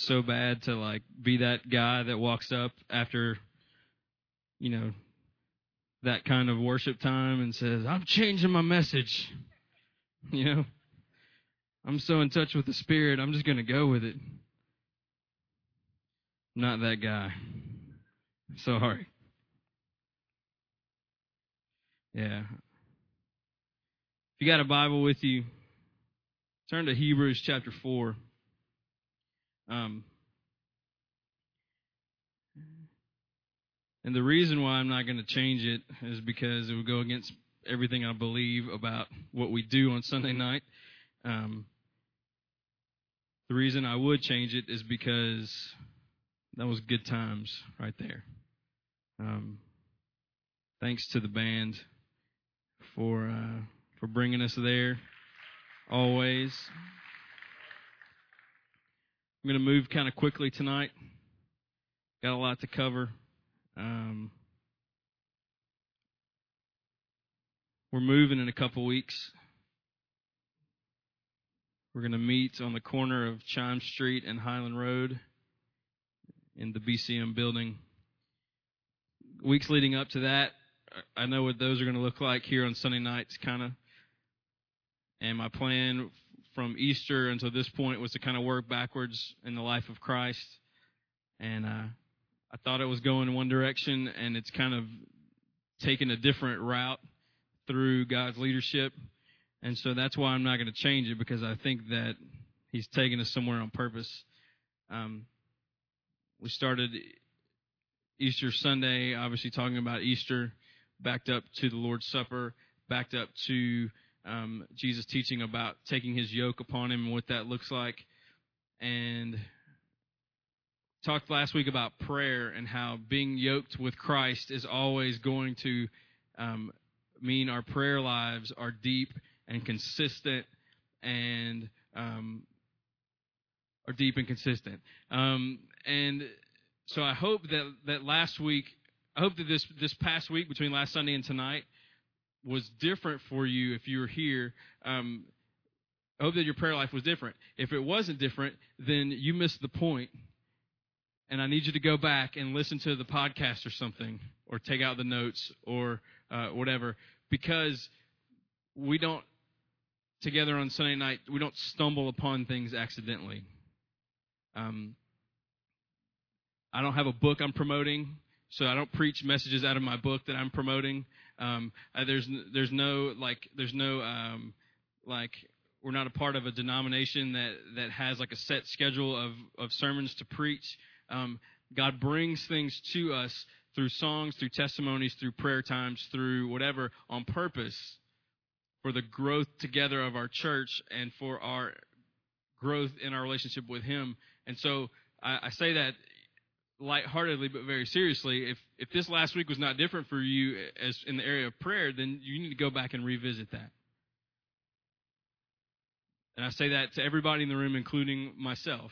so bad to like be that guy that walks up after, you know, that kind of worship time and says, "I'm changing my message." You know, I'm so in touch with the Spirit, I'm just going to go with it. Not that guy. Sorry. Yeah. If you got a Bible with you, turn to Hebrews chapter 4. Um, and the reason why I'm not going to change it is because it would go against everything I believe about what we do on Sunday night. Um, the reason I would change it is because that was good times right there. Um, thanks to the band for uh, for bringing us there. Always. I'm going to move kind of quickly tonight. Got a lot to cover. Um, we're moving in a couple weeks. We're going to meet on the corner of Chimes Street and Highland Road in the BCM building. Weeks leading up to that, I know what those are going to look like here on Sunday nights, kind of. And my plan from Easter until this point was to kind of work backwards in the life of Christ. And uh, I thought it was going in one direction, and it's kind of taken a different route through God's leadership. And so that's why I'm not going to change it because I think that He's taking us somewhere on purpose. Um, we started Easter Sunday, obviously talking about Easter, backed up to the Lord's Supper, backed up to um, Jesus teaching about taking His yoke upon Him and what that looks like, and talked last week about prayer and how being yoked with Christ is always going to um, mean our prayer lives are deep and consistent and um, are deep and consistent. Um, and so I hope that that last week, I hope that this this past week between last Sunday and tonight was different for you if you were here. Um, I hope that your prayer life was different. If it wasn't different, then you missed the point. And I need you to go back and listen to the podcast or something, or take out the notes or uh, whatever, because we don't together on Sunday night, we don't stumble upon things accidentally. Um, I don't have a book I'm promoting, so I don't preach messages out of my book that I'm promoting. Um, uh, there's there's no like there's no um, like we're not a part of a denomination that that has like a set schedule of of sermons to preach. Um, God brings things to us through songs, through testimonies, through prayer times, through whatever on purpose for the growth together of our church and for our growth in our relationship with Him. And so I, I say that lightheartedly but very seriously. If if this last week was not different for you as in the area of prayer, then you need to go back and revisit that. And I say that to everybody in the room, including myself.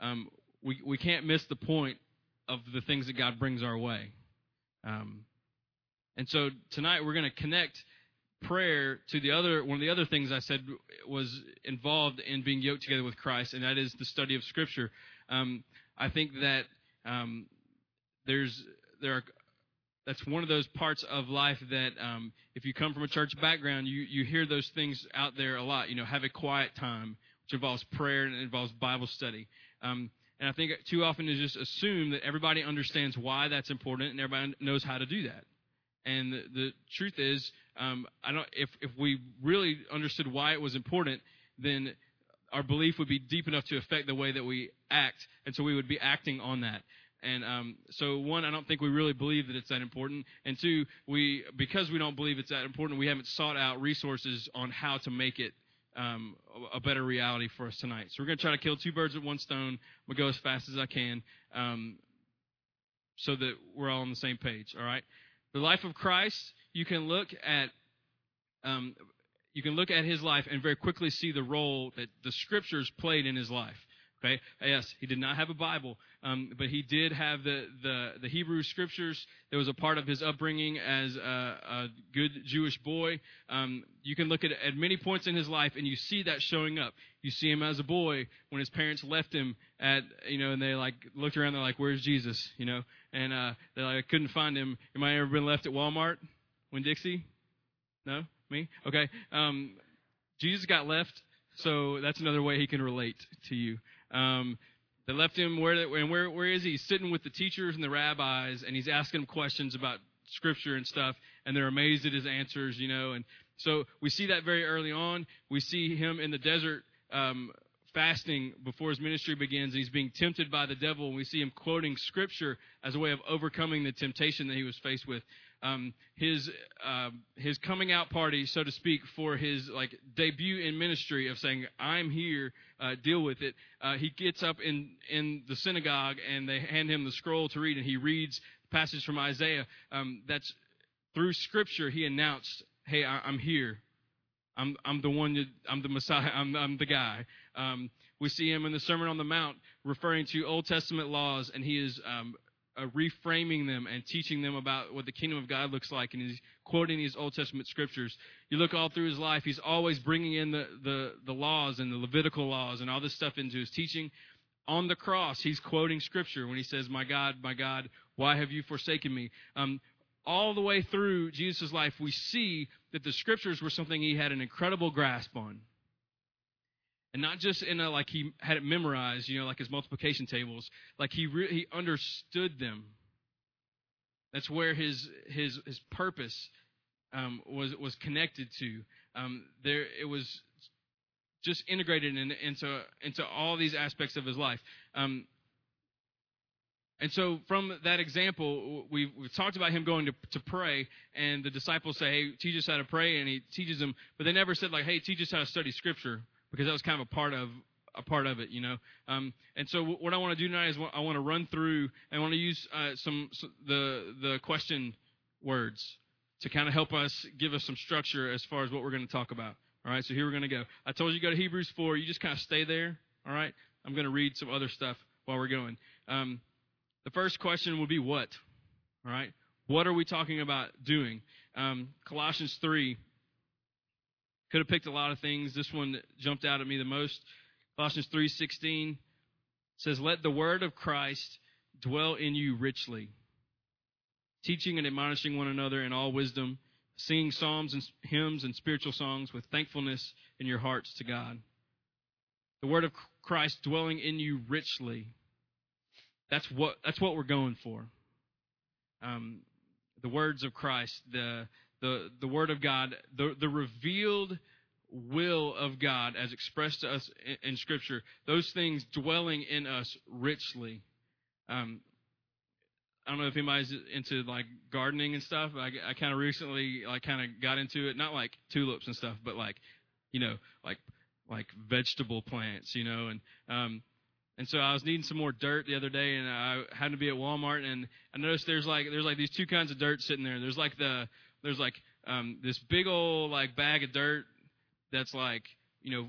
Um, we we can't miss the point of the things that God brings our way. Um, and so tonight we're going to connect prayer to the other one of the other things I said was involved in being yoked together with Christ, and that is the study of Scripture. Um, I think that um, there's there are that's one of those parts of life that um, if you come from a church background, you you hear those things out there a lot. You know, have a quiet time, which involves prayer and involves Bible study. Um, and I think too often is just assume that everybody understands why that's important and everybody knows how to do that. And the, the truth is, um, I don't. If if we really understood why it was important, then our belief would be deep enough to affect the way that we act, and so we would be acting on that. And um, so, one, I don't think we really believe that it's that important, and two, we because we don't believe it's that important, we haven't sought out resources on how to make it um, a better reality for us tonight. So we're going to try to kill two birds with one stone. We'll go as fast as I can, um, so that we're all on the same page. All right. The life of Christ you can look at um, you can look at his life and very quickly see the role that the scriptures played in his life. Okay. Yes, he did not have a Bible, um, but he did have the, the, the Hebrew scriptures. That was a part of his upbringing as a, a good Jewish boy. Um, you can look at at many points in his life, and you see that showing up. You see him as a boy when his parents left him at you know, and they like looked around. They're like, "Where's Jesus?" You know, and uh, they like couldn't find him. Am I ever been left at Walmart? When Dixie? No, me. Okay. Um, Jesus got left, so that's another way he can relate to you. Um, they left him where, and where, where is he? He's sitting with the teachers and the rabbis, and he's asking them questions about scripture and stuff, and they're amazed at his answers, you know. And so we see that very early on. We see him in the desert um, fasting before his ministry begins. He's being tempted by the devil, and we see him quoting scripture as a way of overcoming the temptation that he was faced with um, his uh, his coming out party, so to speak, for his like debut in ministry of saying, "I'm here, uh, deal with it." Uh, he gets up in in the synagogue and they hand him the scroll to read, and he reads passage from Isaiah. Um, that's through Scripture. He announced, "Hey, I, am here. I'm I'm the one. That, I'm the Messiah. I'm I'm the guy." Um, we see him in the Sermon on the Mount referring to Old Testament laws, and he is um, uh, reframing them and teaching them about what the kingdom of God looks like. And he's quoting these Old Testament scriptures. You look all through his life, he's always bringing in the, the, the laws and the Levitical laws and all this stuff into his teaching. On the cross, he's quoting scripture when he says, My God, my God, why have you forsaken me? Um, all the way through Jesus' life, we see that the scriptures were something he had an incredible grasp on and not just in a like he had it memorized, you know, like his multiplication tables. Like he re- he understood them. That's where his his his purpose um, was was connected to. Um, there it was just integrated in, into into all these aspects of his life. Um, and so, from that example, we've, we've, talked about him going to, to pray, and the disciples say, "Hey, teach us how to pray," and he teaches them. But they never said like, "Hey, teach us how to study Scripture." Because that was kind of a part of a part of it, you know. Um, and so what I want to do tonight is I want to run through and I want to use uh, some, some the the question words to kind of help us give us some structure as far as what we're going to talk about. All right, so here we're going to go. I told you to go to Hebrews 4. You just kind of stay there. All right, I'm going to read some other stuff while we're going. Um, the first question will be what? All right, what are we talking about doing? Um, Colossians 3 could have picked a lot of things. This one jumped out at me the most. Colossians 3:16 says, "Let the word of Christ dwell in you richly, teaching and admonishing one another in all wisdom, singing psalms and hymns and spiritual songs with thankfulness in your hearts to God." The word of Christ dwelling in you richly. That's what that's what we're going for. Um, the words of Christ, the the, the Word of God, the, the revealed will of God as expressed to us in, in Scripture, those things dwelling in us richly. Um, I don't know if anybody's into like gardening and stuff. I, I kind of recently like kind of got into it, not like tulips and stuff, but like, you know, like like vegetable plants, you know, and um, and so I was needing some more dirt the other day, and I happened to be at Walmart, and I noticed there's like there's like these two kinds of dirt sitting there. There's like the there's like um, this big old like bag of dirt that's like you know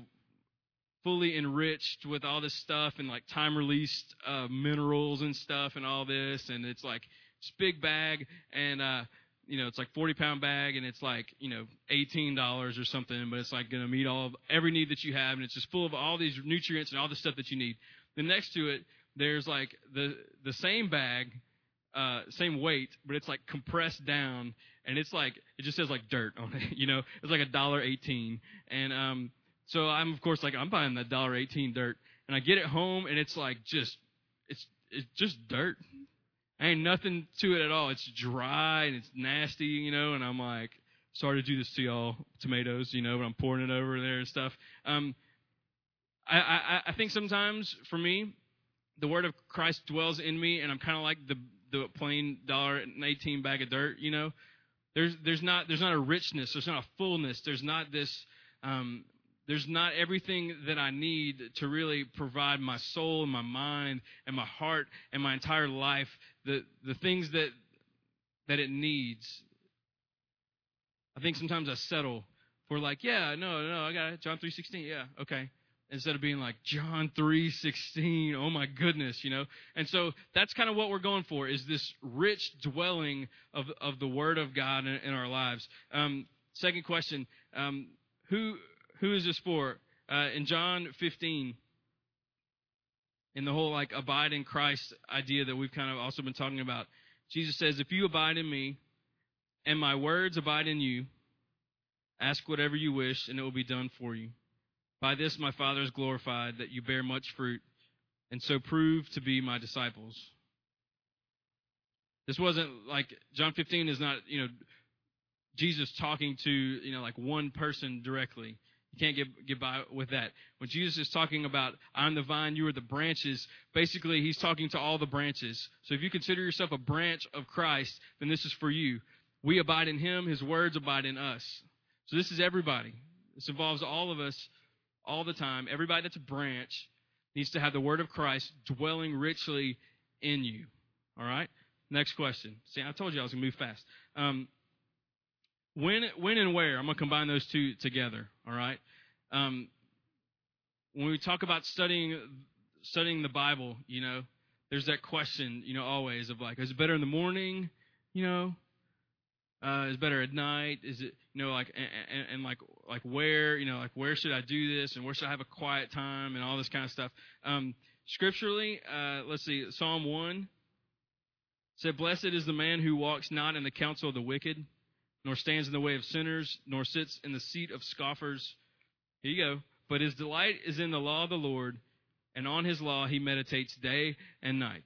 fully enriched with all this stuff and like time released uh, minerals and stuff and all this. And it's like this big bag and uh you know it's like 40 pound bag and it's like you know 18 dollars or something but it's like going to meet all of, every need that you have. And it's just full of all these nutrients and all the stuff that you need. Then next to it there's like the the same bag uh, same weight, but it's like compressed down, and it's like it just says like dirt on it. You know, it's like a dollar eighteen, and um, so I'm of course like I'm buying that dollar eighteen dirt, and I get it home, and it's like just it's it's just dirt. Ain't nothing to it at all. It's dry and it's nasty, you know. And I'm like, sorry to do this to y'all, tomatoes, you know, but I'm pouring it over there and stuff. Um, I, I, I think sometimes for me, the word of Christ dwells in me, and I'm kind of like the the plain dollar and eighteen bag of dirt. You know, there's there's not there's not a richness. There's not a fullness. There's not this. Um, there's not everything that I need to really provide my soul and my mind and my heart and my entire life. The the things that that it needs. I think sometimes I settle for like, yeah, no, no, I got it. John three sixteen, yeah, okay. Instead of being like John 3:16 oh my goodness you know? And so that's kind of what we're going for is this rich dwelling of of the word of God in, in our lives. Um, second question um, who who is this for? Uh, in John 15 in the whole like abide in Christ idea that we've kind of also been talking about Jesus says if you abide in me and my words abide in you ask whatever you wish and it will be done for you by this my Father is glorified, that you bear much fruit, and so prove to be my disciples. This wasn't like John 15 is not, you know, Jesus talking to, you know, like one person directly. You can't get, get by with that. When Jesus is talking about, I'm the vine, you are the branches, basically he's talking to all the branches. So if you consider yourself a branch of Christ, then this is for you. We abide in him, his words abide in us. So this is everybody. This involves all of us all the time. Everybody that's a branch needs to have the word of Christ dwelling richly in you. All right? Next question. See, I told you I was going to move fast. Um, when, when and where? I'm going to combine those two together. All right? Um, when we talk about studying studying the Bible, you know, there's that question, you know, always of like, is it better in the morning? You know, uh, is better at night? Is it you know like and, and, and, like like where you know like where should I do this and where should I have a quiet time and all this kind of stuff? Um, scripturally, uh, let's see, Psalm one said, "Blessed is the man who walks not in the counsel of the wicked, nor stands in the way of sinners, nor sits in the seat of scoffers." Here you go. But his delight is in the law of the Lord, and on his law he meditates day and night.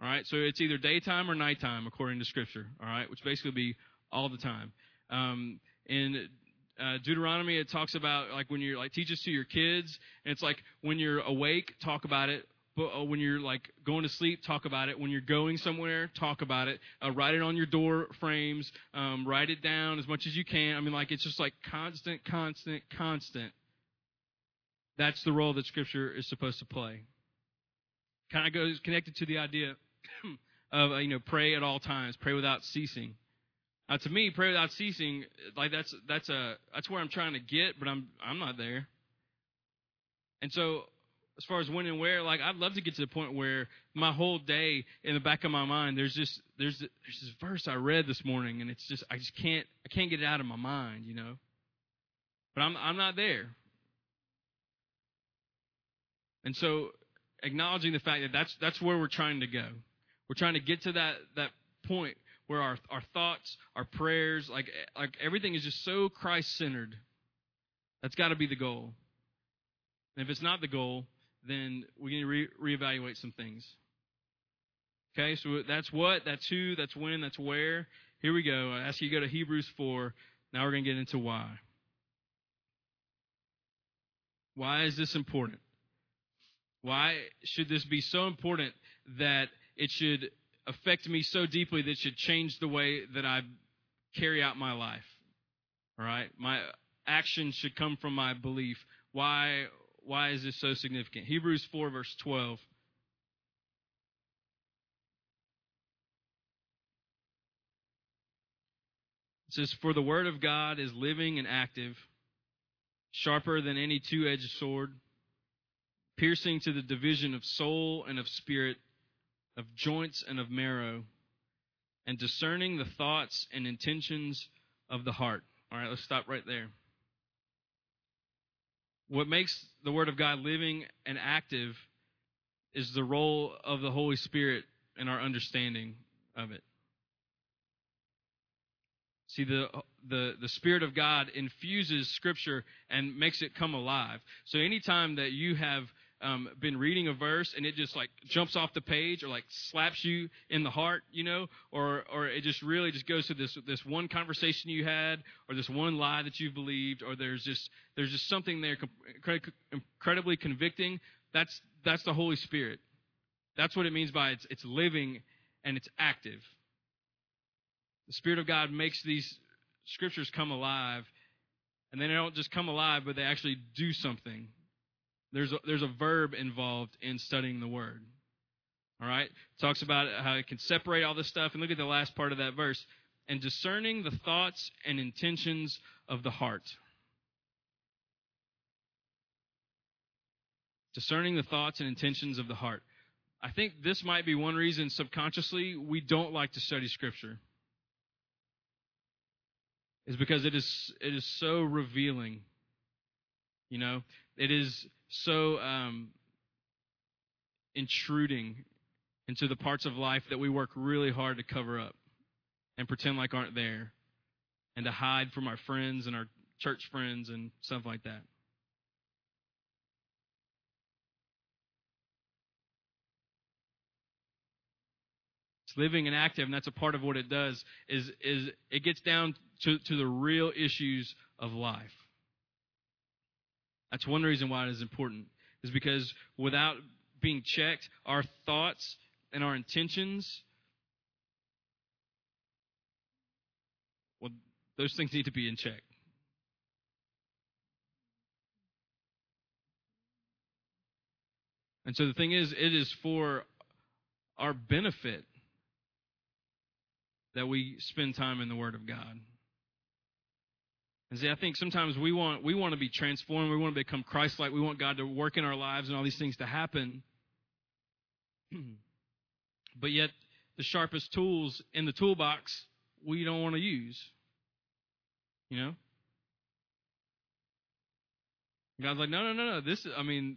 All right, so it's either daytime or nighttime according to Scripture. All right, which basically be all the time. Um, in uh, Deuteronomy, it talks about like when you're like teaches to your kids, and it's like when you're awake, talk about it. But uh, when you're like going to sleep, talk about it. When you're going somewhere, talk about it. Uh, write it on your door frames. Um, write it down as much as you can. I mean, like it's just like constant, constant, constant. That's the role that Scripture is supposed to play. Kind of goes connected to the idea of uh, you know pray at all times, pray without ceasing. Now, to me, pray without ceasing, like that's that's a that's where I'm trying to get, but I'm I'm not there. And so, as far as when and where, like I'd love to get to the point where my whole day in the back of my mind, there's just there's there's this verse I read this morning, and it's just I just can't I can't get it out of my mind, you know. But I'm I'm not there. And so, acknowledging the fact that that's that's where we're trying to go. We're trying to get to that that point where our our thoughts, our prayers, like like everything is just so Christ centered. That's got to be the goal. And if it's not the goal, then we need to re- reevaluate some things. Okay, so that's what, that's who, that's when, that's where. Here we go. I ask you to go to Hebrews 4. Now we're going to get into why. Why is this important? Why should this be so important that it should affect me so deeply that should change the way that I carry out my life. All right? My action should come from my belief. Why why is this so significant? Hebrews 4 verse 12. It says, For the word of God is living and active, sharper than any two edged sword, piercing to the division of soul and of spirit of joints and of marrow, and discerning the thoughts and intentions of the heart. All right, let's stop right there. What makes the Word of God living and active is the role of the Holy Spirit in our understanding of it. See, the, the, the Spirit of God infuses Scripture and makes it come alive. So anytime that you have um, been reading a verse and it just like jumps off the page or like slaps you in the heart, you know, or or it just really just goes to this this one conversation you had or this one lie that you've believed or there's just there's just something there incredibly convicting. That's that's the Holy Spirit. That's what it means by it's it's living and it's active. The Spirit of God makes these scriptures come alive, and they don't just come alive, but they actually do something there's a, there's a verb involved in studying the word. All right? It talks about how it can separate all this stuff. And look at the last part of that verse. And discerning the thoughts and intentions of the heart. discerning the thoughts and intentions of the heart. I think this might be one reason subconsciously we don't like to study Scripture. Is because it is it is so revealing. You know, it is so um, intruding into the parts of life that we work really hard to cover up and pretend like aren't there and to hide from our friends and our church friends and stuff like that. It's living and active, and that's a part of what it does. Is is it gets down to, to the real issues of life. That's one reason why it is important. Is because without being checked, our thoughts and our intentions, well, those things need to be in check. And so the thing is, it is for our benefit that we spend time in the Word of God. And see, I think sometimes we want we want to be transformed. We want to become Christ-like. We want God to work in our lives and all these things to happen. but yet, the sharpest tools in the toolbox we don't want to use. You know. God's like, no, no, no, no. This, is, I mean,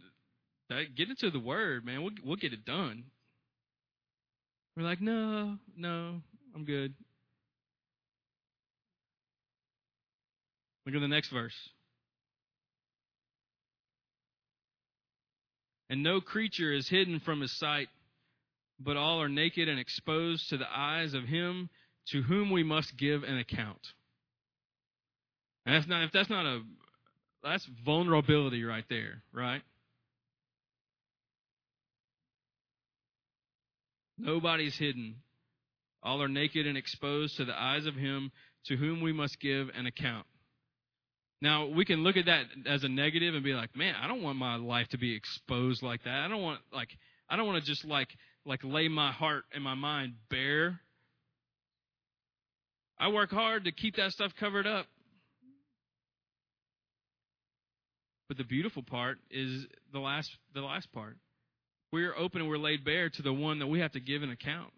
get into the Word, man. We'll we'll get it done. We're like, no, no, I'm good. Look at the next verse. And no creature is hidden from his sight, but all are naked and exposed to the eyes of him to whom we must give an account. And that's not if that's not a that's vulnerability right there, right? Nobody's hidden. All are naked and exposed to the eyes of him to whom we must give an account. Now, we can look at that as a negative and be like, man, I don't want my life to be exposed like that. I don't want, like, I don't want to just, like, like lay my heart and my mind bare. I work hard to keep that stuff covered up. But the beautiful part is the last, the last part. We're open and we're laid bare to the one that we have to give an account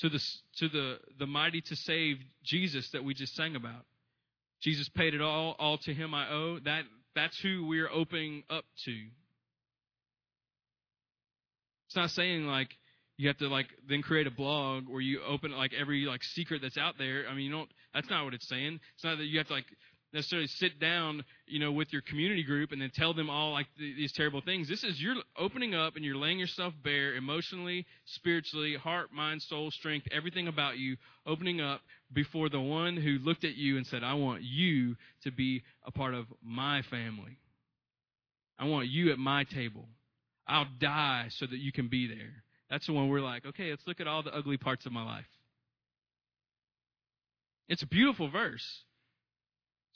to the, to the, the mighty to save Jesus that we just sang about. Jesus paid it all, all to him I owe. That, that's who we're opening up to. It's not saying like you have to like then create a blog where you open like every like secret that's out there. I mean, you don't, that's not what it's saying. It's not that you have to like necessarily sit down, you know, with your community group and then tell them all like th- these terrible things. This is you're opening up and you're laying yourself bare emotionally, spiritually, heart, mind, soul, strength, everything about you, opening up before the one who looked at you and said, I want you to be a part of my family. I want you at my table. I'll die so that you can be there. That's the one we're like, okay, let's look at all the ugly parts of my life. It's a beautiful verse.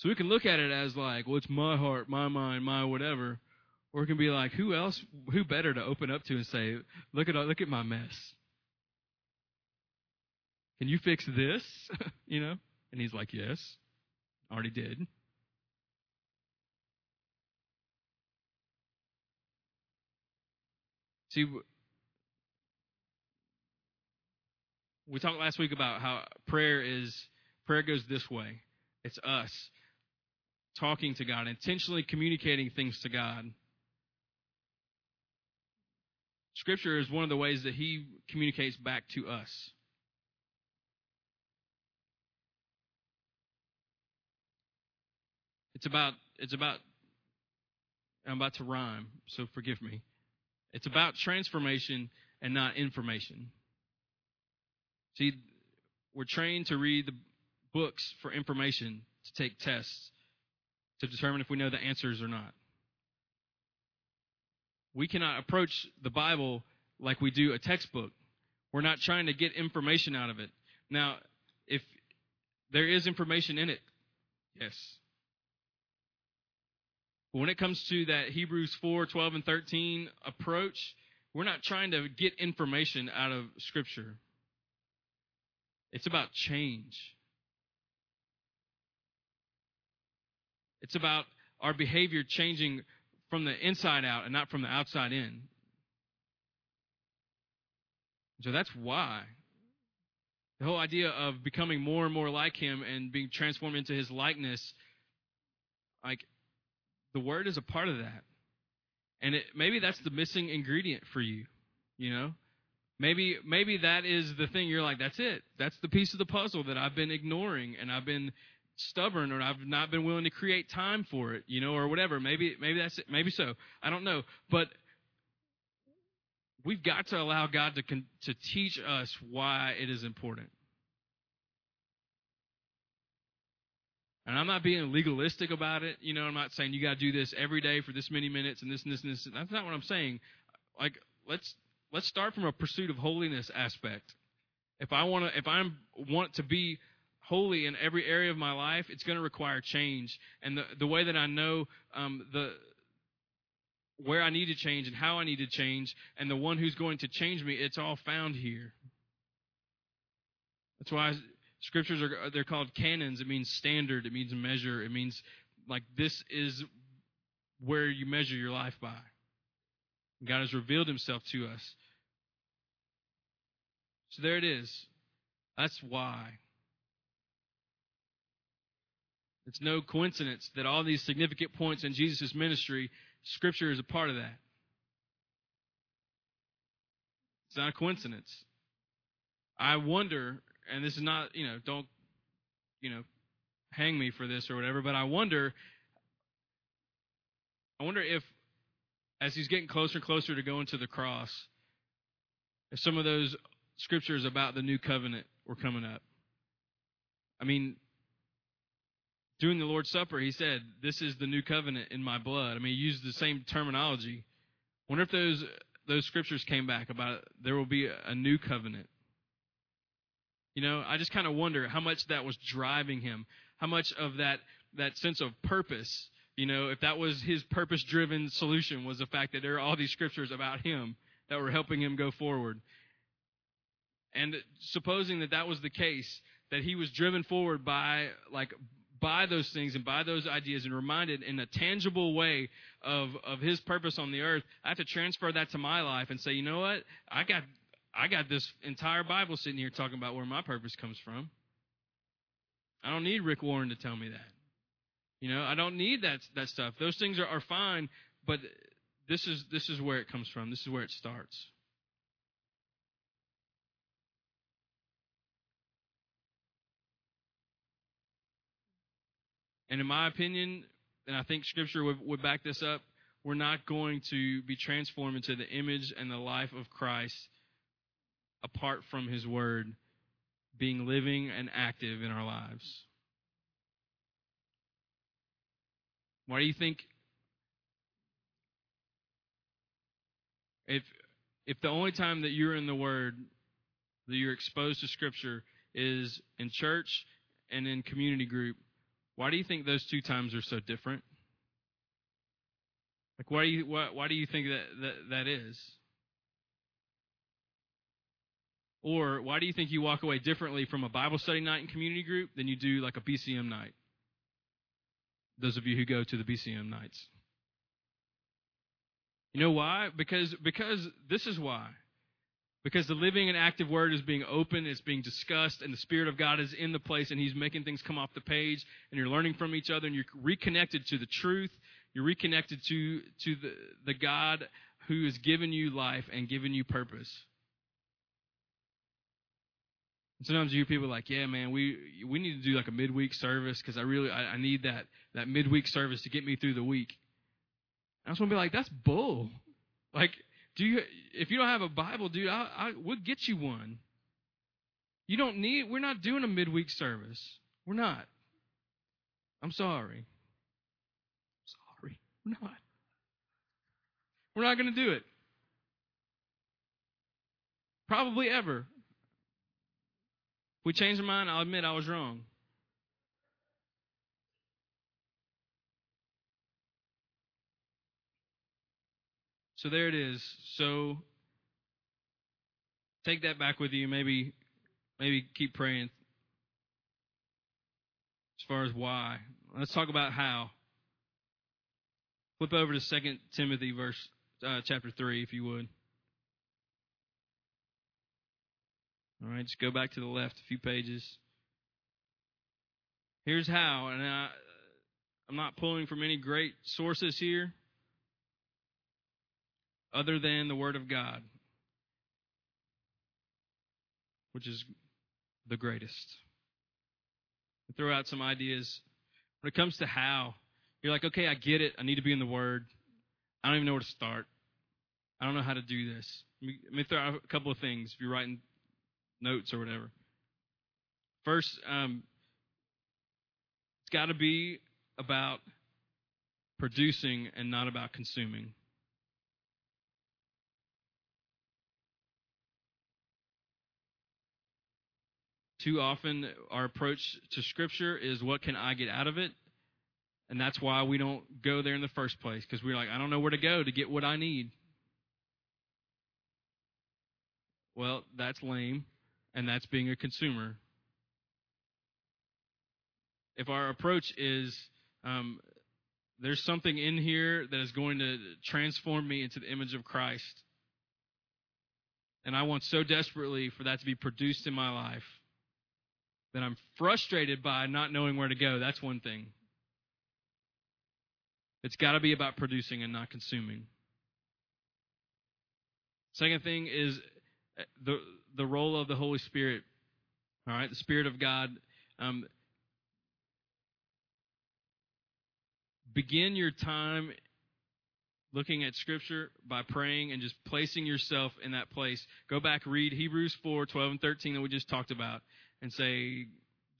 So we can look at it as like, well, it's my heart, my mind, my whatever. Or it can be like, who else, who better to open up to and say, look at, look at my mess. Can you fix this? you know? And he's like, yes, already did. See, we talked last week about how prayer is, prayer goes this way. It's us talking to God, intentionally communicating things to God. Scripture is one of the ways that He communicates back to us. It's about, it's about, I'm about to rhyme, so forgive me. It's about transformation and not information. See, we're trained to read the books for information, to take tests to determine if we know the answers or not. We cannot approach the Bible like we do a textbook. We're not trying to get information out of it. Now, if there is information in it, yes. But when it comes to that Hebrews 4, 12, and 13 approach, we're not trying to get information out of Scripture. It's about change. It's about our behavior changing from the inside out and not from the outside in. So that's why. The whole idea of becoming more and more like him and being transformed into his likeness, like the word is a part of that. And it, maybe that's the missing ingredient for you, you know? Maybe maybe that is the thing you're like that's it. That's the piece of the puzzle that I've been ignoring and I've been stubborn or I've not been willing to create time for it, you know, or whatever. Maybe maybe that's it. Maybe so. I don't know. But we've got to allow God to con- to teach us why it is important. And I'm not being legalistic about it. You know, I'm not saying you got to do this every day for this many minutes and this and this and this. That's not what I'm saying. Like, let's let's start from a pursuit of holiness aspect. If I want to, if I want to be holy in every area of my life, it's going to require change. And the the way that I know um, the where I need to change and how I need to change, and the one who's going to change me, it's all found here. That's why scriptures are they're called canons. It means standard. It means measure. It means like this is where you measure your life by. God has revealed Himself to us. So there it is. That's why. It's no coincidence that all these significant points in Jesus' ministry, Scripture is a part of that. It's not a coincidence. I wonder, and this is not, you know, don't, you know, hang me for this or whatever, but I wonder, I wonder if, as he's getting closer and closer to going to the cross, if some of those scriptures about the new covenant were coming up. I mean, during the Lord's Supper, he said, This is the new covenant in my blood. I mean, he used the same terminology. wonder if those those scriptures came back about there will be a new covenant. You know, I just kind of wonder how much that was driving him, how much of that that sense of purpose, you know, if that was his purpose driven solution was the fact that there are all these scriptures about him that were helping him go forward. And supposing that that was the case, that he was driven forward by like by those things and by those ideas and reminded in a tangible way of of his purpose on the earth, I have to transfer that to my life and say, you know what? I got I got this entire Bible sitting here talking about where my purpose comes from. I don't need Rick Warren to tell me that. You know, I don't need that that stuff. Those things are, are fine, but this is this is where it comes from. This is where it starts. And in my opinion, and I think Scripture would, would back this up, we're not going to be transformed into the image and the life of Christ apart from His Word being living and active in our lives. Why do you think if if the only time that you're in the Word that you're exposed to Scripture is in church and in community group, why do you think those two times are so different? Like, why do you why, why do you think that, that that is? Or why do you think you walk away differently from a Bible study night and community group than you do like a BCM night? Those of you who go to the BCM nights. You know why? Because because this is why. Because the living and active word is being open, it's being discussed, and the Spirit of God is in the place, and He's making things come off the page, and you're learning from each other, and you're reconnected to the truth. You're reconnected to, to the, the God who has given you life and given you purpose. And sometimes you hear people like, "Yeah, man, we we need to do like a midweek service because I really I, I need that that midweek service to get me through the week." I just want to be like, "That's bull." Like do you? If you don't have a Bible, dude, I, I we'll get you one. You don't need. We're not doing a midweek service. We're not. I'm sorry. Sorry, we're not. We're not going to do it. Probably ever. If we change our mind, I'll admit I was wrong. So there it is. So take that back with you. Maybe maybe keep praying as far as why. Let's talk about how. Flip over to Second Timothy verse uh, chapter three, if you would. All right, just go back to the left a few pages. Here's how, and I, I'm not pulling from any great sources here other than the Word of God, which is the greatest. I throw out some ideas. When it comes to how, you're like, okay, I get it. I need to be in the Word. I don't even know where to start. I don't know how to do this. Let me, throw out a couple of things if you're writing notes or whatever. First, um, it's got to be about producing and not about consuming. Too often, our approach to Scripture is what can I get out of it? And that's why we don't go there in the first place, because we're like, I don't know where to go to get what I need. Well, that's lame and that's being a consumer. If our approach is um, there's something in here that is going to transform me into the image of Christ, and I want so desperately for that to be produced in my life, that I'm frustrated by not knowing where to go. That's one thing. It's got to be about producing and not consuming. Second thing is uh, the the role of the Holy Spirit. All right, the Spirit of God. Um, begin your time looking at Scripture by praying and just placing yourself in that place. Go back, read Hebrews 4 12 and 13 that we just talked about, and say,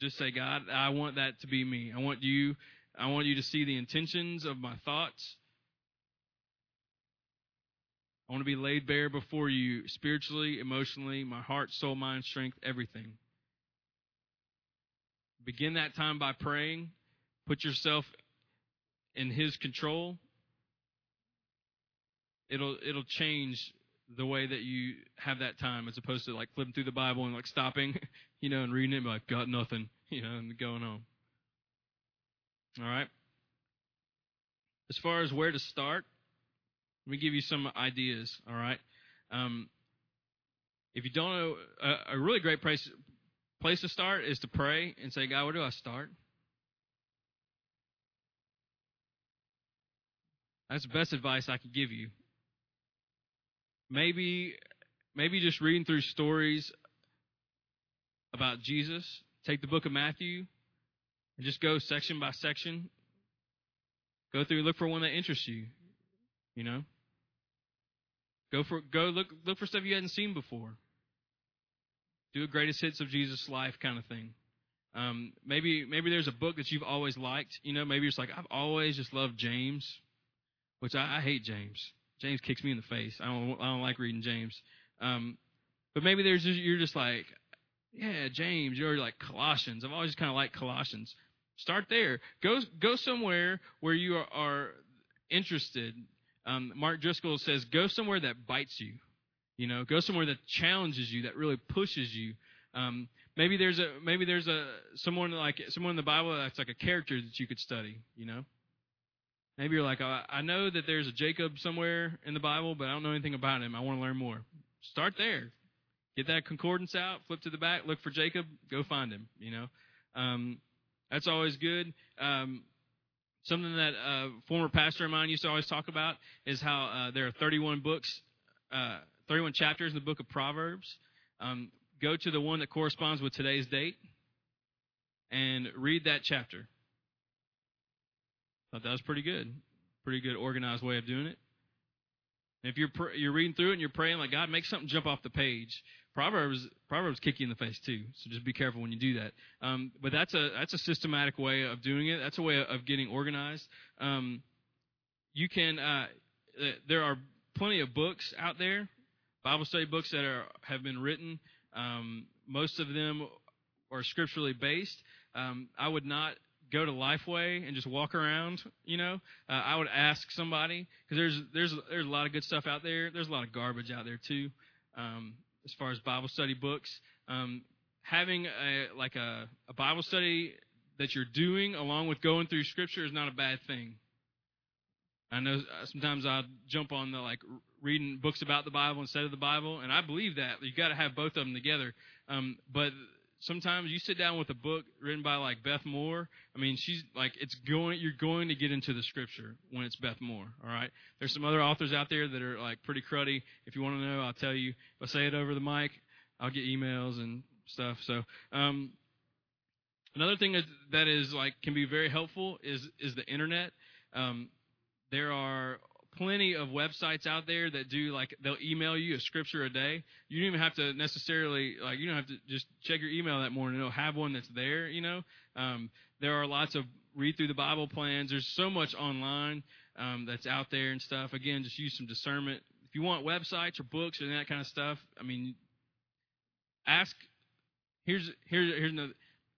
just say, God, I want that to be me. I want you. I want you to see the intentions of my thoughts. I want to be laid bare before you spiritually, emotionally, my heart, soul, mind, strength, everything. Begin that time by praying. Put yourself in His control. It'll it'll change the way that you have that time as opposed to like flipping through the Bible and like stopping, you know, and reading it and like got nothing, you know, and going on. All right. As far as where to start, let me give you some ideas, all right? Um, if you don't know, a, a really great place, place to start is to pray and say, God, where do I start? That's the best advice I could give you. Maybe, maybe just reading through stories about Jesus. Take the book of Matthew and just go section by section. Go through, look for one that interests you. You know, go for go look look for stuff you hadn't seen before. Do a greatest hits of Jesus' life kind of thing. Um, maybe maybe there's a book that you've always liked. You know, maybe it's like I've always just loved James, which I, I hate James. James kicks me in the face. I don't I don't like reading James. Um, but maybe there's just, you're just like, yeah, James. You're like Colossians. I've always kind of liked Colossians. Start there. Go go somewhere where you are, are interested um, Mark Driscoll says, go somewhere that bites you. You know, go somewhere that challenges you, that really pushes you. Um, maybe there's a maybe there's a someone like someone in the Bible that's like a character that you could study. You know, maybe you're like, I, I know that there's a Jacob somewhere in the Bible, but I don't know anything about him. I want to learn more. Start there. Get that concordance out, flip to the back, look for Jacob, go find him. You know, um, that's always good. Um, Something that a former pastor of mine used to always talk about is how uh, there are 31 books, uh, 31 chapters in the book of Proverbs. Um, go to the one that corresponds with today's date and read that chapter. Thought that was pretty good. Pretty good organized way of doing it. if you're you're reading through it and you're praying like God, make something jump off the page. Proverbs Proverbs kick you in the face too, so just be careful when you do that. Um, but that's a that's a systematic way of doing it. That's a way of getting organized. Um, you can uh, there are plenty of books out there, Bible study books that are have been written. Um, most of them are scripturally based. Um, I would not go to Lifeway and just walk around. You know, uh, I would ask somebody because there's there's there's a lot of good stuff out there. There's a lot of garbage out there too. Um, as far as Bible study books. Um, having a, like a, a Bible study that you're doing along with going through Scripture is not a bad thing. I know uh, sometimes I'll jump on the like reading books about the Bible instead of the Bible, and I believe that you got to have both of them together. Um, but sometimes you sit down with a book written by like Beth Moore. I mean, she's like it's going. You're going to get into the Scripture when it's Beth Moore. All right. There's some other authors out there that are like pretty cruddy. If you want to know, I'll tell you. If I say it over the mic, I'll get emails and stuff. So. Um, Another thing that, that is like can be very helpful is is the internet. Um, there are plenty of websites out there that do like they'll email you a scripture a day. You don't even have to necessarily like you don't have to just check your email that morning. It'll have one that's there. You know, um, there are lots of read through the Bible plans. There's so much online um, that's out there and stuff. Again, just use some discernment. If you want websites or books and that kind of stuff, I mean, ask. Here's here's here's another.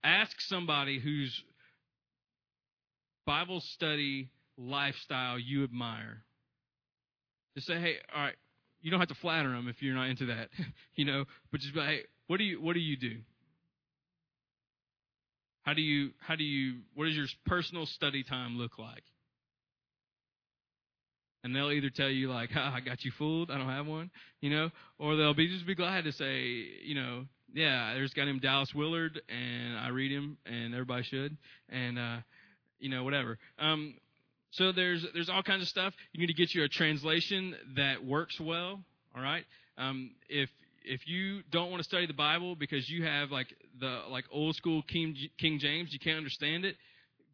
Ask somebody whose Bible study lifestyle you admire. Just say, hey, all right, you don't have to flatter them if you're not into that, you know, but just be like, hey, what do you what do you do? How do you how do you what does your personal study time look like? And they'll either tell you like, ah, I got you fooled, I don't have one, you know, or they'll be just be glad to say, you know, yeah, there's a guy named Dallas Willard, and I read him, and everybody should, and uh, you know, whatever. Um, so there's there's all kinds of stuff. You need to get you a translation that works well. All right. Um, if if you don't want to study the Bible because you have like the like old school King King James, you can't understand it.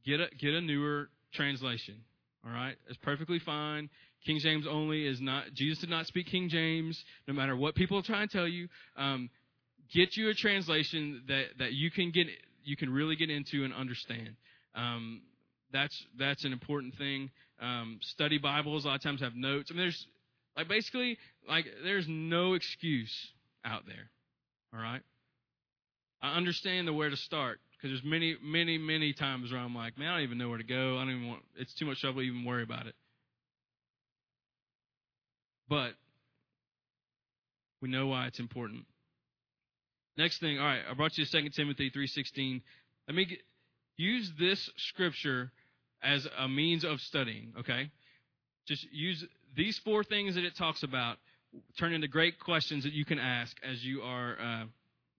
Get a get a newer translation. All right, it's perfectly fine. King James only is not. Jesus did not speak King James. No matter what people try and tell you, um, get you a translation that, that you can get you can really get into and understand. Um, that's that's an important thing. Um, study Bibles a lot of times have notes. I mean, there's like basically like there's no excuse out there. All right. I understand the where to start because there's many many many times where I'm like, man, I don't even know where to go. I don't even want. It's too much trouble to even worry about it. But we know why it's important. Next thing, all right, I brought you to 2 Timothy 3.16. Let me get, use this scripture as a means of studying, okay? Just use these four things that it talks about, turn into great questions that you can ask as you are uh,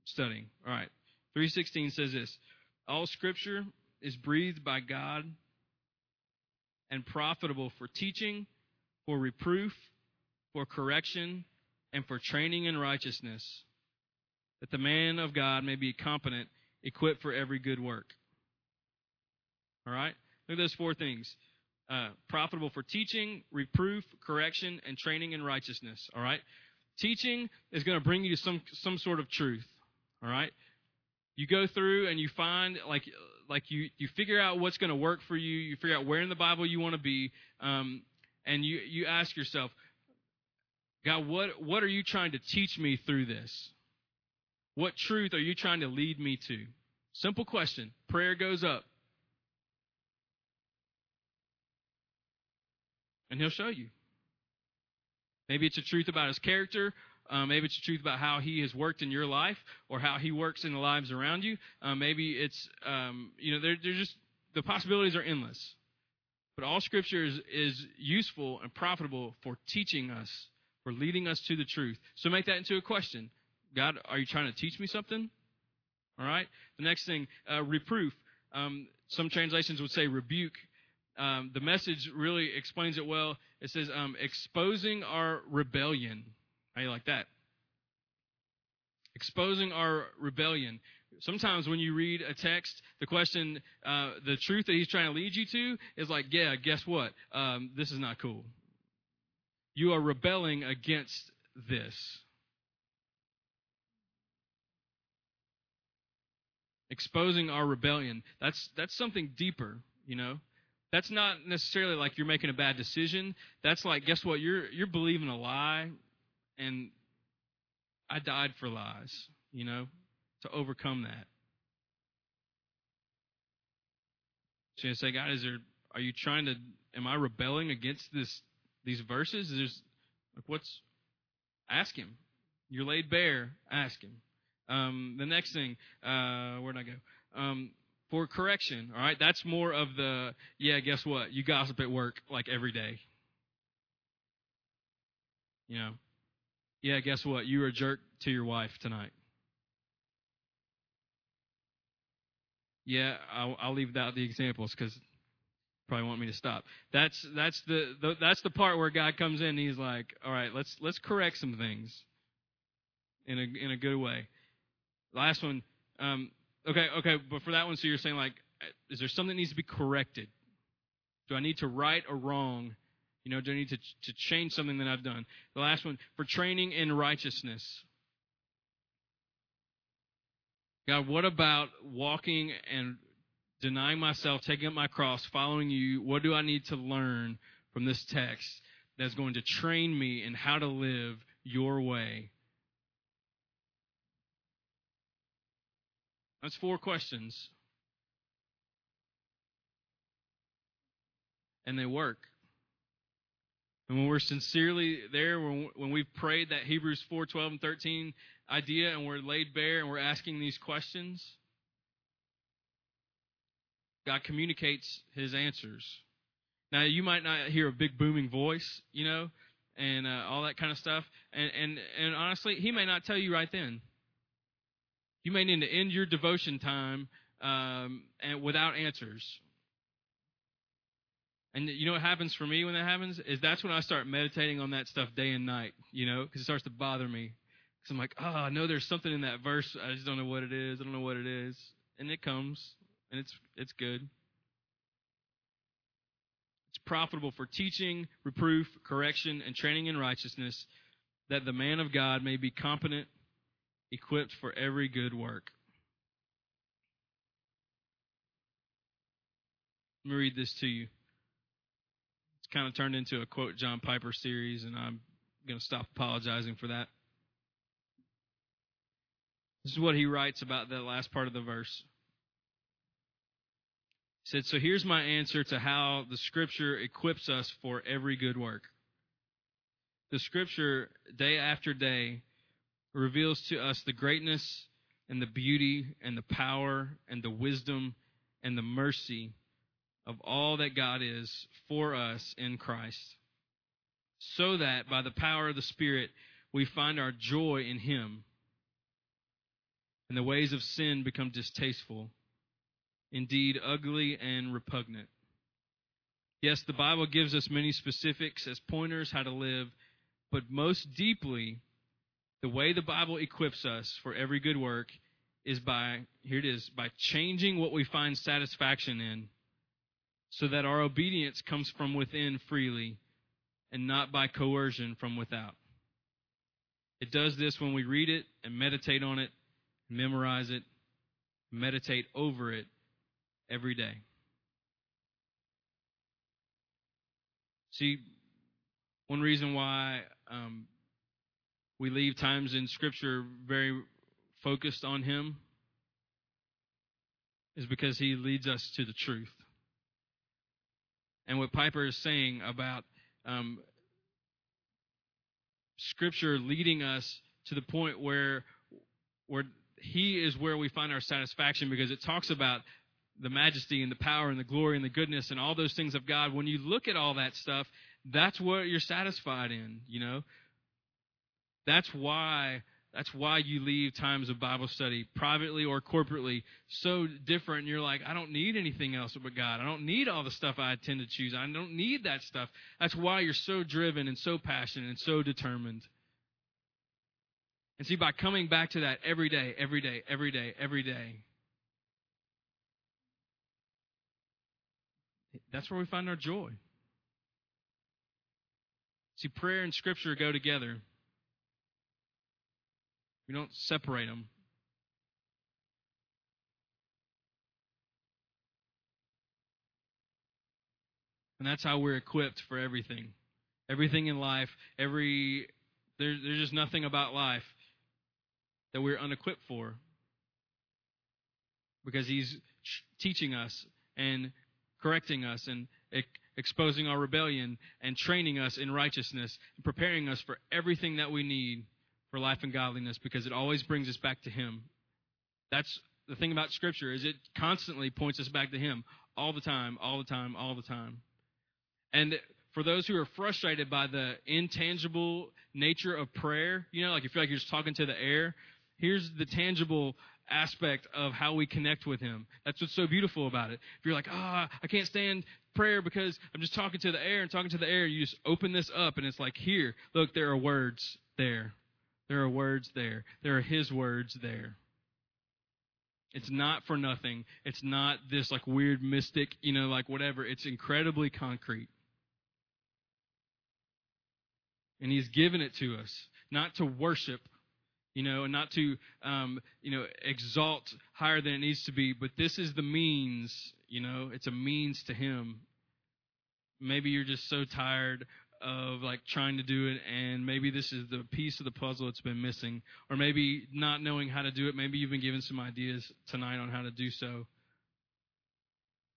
studying. All right, 3.16 says this, All scripture is breathed by God and profitable for teaching, for reproof, for correction, and for training in righteousness that the man of God may be competent, equipped for every good work. All right? Look at those four things. Uh, profitable for teaching, reproof, correction, and training in righteousness. All right? Teaching is going to bring you to some, some sort of truth. All right? You go through and you find, like, like you, you figure out what's going to work for you. You figure out where in the Bible you want to be. Um, and you, you ask yourself, God, what, what are you trying to teach me through this? What truth are you trying to lead me to? Simple question. Prayer goes up. And he'll show you. Maybe it's a truth about his character. Uh, maybe it's a truth about how he has worked in your life or how he works in the lives around you. Uh, maybe it's, um, you know, they're, they're just, the possibilities are endless. But all scripture is, is useful and profitable for teaching us, for leading us to the truth. So make that into a question. God, are you trying to teach me something? All right. The next thing, uh, reproof. Um, some translations would say rebuke. Um, the message really explains it well. It says, um, exposing our rebellion. How you like that? Exposing our rebellion. Sometimes when you read a text, the question, uh, the truth that he's trying to lead you to is like, yeah, guess what? Um, this is not cool. You are rebelling against this. exposing our rebellion. That's that's something deeper, you know. That's not necessarily like you're making a bad decision. That's like guess what? You're you're believing a lie and I died for lies, you know, to overcome that. So you say, God, is there are you trying to am I rebelling against this these verses? Is there's like what's ask him. You're laid bare, ask him. Um, the next thing, uh, where'd I go? Um, for correction, all right? That's more of the, yeah, guess what? You gossip at work like every day, You know, yeah, guess what? You were a jerk to your wife tonight. Yeah, I'll, I'll leave out the examples because probably want me to stop. That's that's the, the that's the part where God comes in. he's like, all right, let's let's correct some things in a in a good way. Last one, um, okay, okay, but for that one, so you're saying like, is there something that needs to be corrected? Do I need to right or wrong? You know, do I need to to change something that I've done? The last one for training in righteousness. God, what about walking and denying myself, taking up my cross, following you? What do I need to learn from this text that's going to train me in how to live your way? That's four questions. And they work. And when we're sincerely there, when, when we've prayed that Hebrews 4 12 and 13 idea and we're laid bare and we're asking these questions, God communicates his answers. Now, you might not hear a big booming voice, you know, and uh, all that kind of stuff. And, and, and honestly, he may not tell you right then. You may need to end your devotion time um, and without answers. And you know what happens for me when that happens is that's when I start meditating on that stuff day and night, you know, because it starts to bother me. Because I'm like, oh, I know there's something in that verse. I just don't know what it is. I don't know what it is. And it comes, and it's it's good. It's profitable for teaching, reproof, correction, and training in righteousness, that the man of God may be competent equipped for every good work. Let me read this to you. It's kind of turned into a quote John Piper series, and I'm going to stop apologizing for that. This is what he writes about the last part of the verse. He said, So here's my answer to how the Scripture equips us for every good work. The Scripture, day after day, reveals to us the greatness and the beauty and the power and the wisdom and the mercy of all that God is for us in Christ. So that by the power of the Spirit, we find our joy in Him. And the ways of sin become distasteful, indeed ugly and repugnant. Yes, the Bible gives us many specifics as pointers how to live, but most deeply, the way the Bible equips us for every good work is by, here it is, by changing what we find satisfaction in so that our obedience comes from within freely and not by coercion from without. It does this when we read it and meditate on it, memorize it, meditate over it every day. See, one reason why um, we leave times in Scripture very focused on Him is because He leads us to the truth. And what Piper is saying about um, Scripture leading us to the point where where He is where we find our satisfaction because it talks about the majesty and the power and the glory and the goodness and all those things of God. When you look at all that stuff, that's what you're satisfied in, you know. That's why that's why you leave times of Bible study, privately or corporately, so different. You're like, I don't need anything else but God. I don't need all the stuff I tend to choose. I don't need that stuff. That's why you're so driven and so passionate and so determined. And see, by coming back to that every day, every day, every day, every day, that's where we find our joy. See, prayer and Scripture go together. We don't separate them. And that's how we're equipped for everything. Everything in life, every there, there's just nothing about life that we're unequipped for. Because he's teaching us and correcting us and exposing our rebellion and training us in righteousness and preparing us for everything that we need for life and godliness because it always brings us back to Him. That's the thing about Scripture is it constantly points us back to Him all the time, all the time, all the time. And for those who are frustrated by the intangible nature of prayer, you know, like you feel like you're just talking to the air, here's the tangible aspect of how we connect with Him. That's what's so beautiful about it. If you're like, ah, oh, I can't stand prayer because I'm just talking to the air and talking to the air, you just open this up and it's like, here, look, there are words there. There are words there. There are His words there. It's not for nothing. It's not this like weird mystic, you know, like whatever. It's incredibly concrete. And He's given it to us, not to worship, you know, and not to, um, you know, exalt higher than it needs to be, but this is the means, you know, it's a means to Him. Maybe you're just so tired of like trying to do it and maybe this is the piece of the puzzle that's been missing or maybe not knowing how to do it. Maybe you've been given some ideas tonight on how to do so.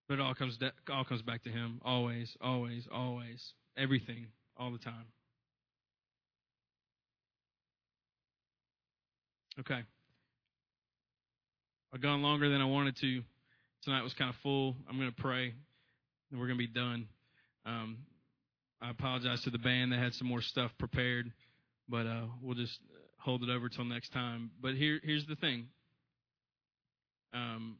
But it all comes de- all comes back to him. Always always always. Everything. All the time. Okay. I've gone longer than i wanted to. Tonight was kind of full. I'm going to pray and we're going to be done. Um, I apologize to the band. They had some more stuff prepared, but uh, we'll just hold it over till next time. But here, here's the thing. Um,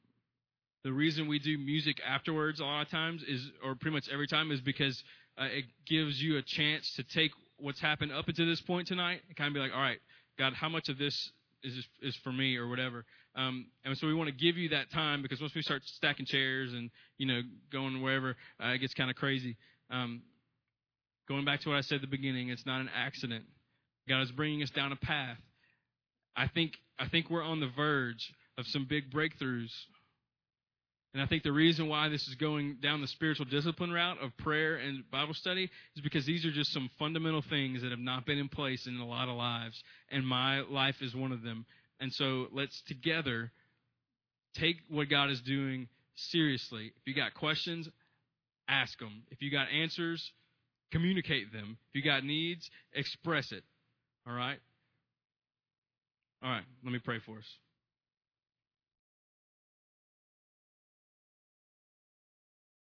the reason we do music afterwards a lot of times is, or pretty much every time, is because uh, it gives you a chance to take what's happened up until this point tonight and kind of be like, all right, God, how much of this is is for me or whatever. Um, and so we want to give you that time because once we start stacking chairs and you know going wherever, uh, it gets kind of crazy. Um, Going back to what I said at the beginning, it's not an accident. God is bringing us down a path. I think I think we're on the verge of some big breakthroughs. And I think the reason why this is going down the spiritual discipline route of prayer and Bible study is because these are just some fundamental things that have not been in place in a lot of lives. And my life is one of them. And so let's together take what God is doing seriously. If you got questions, ask them. If you got answers, communicate them. If you got needs, express it. All right? All right, let me pray for us.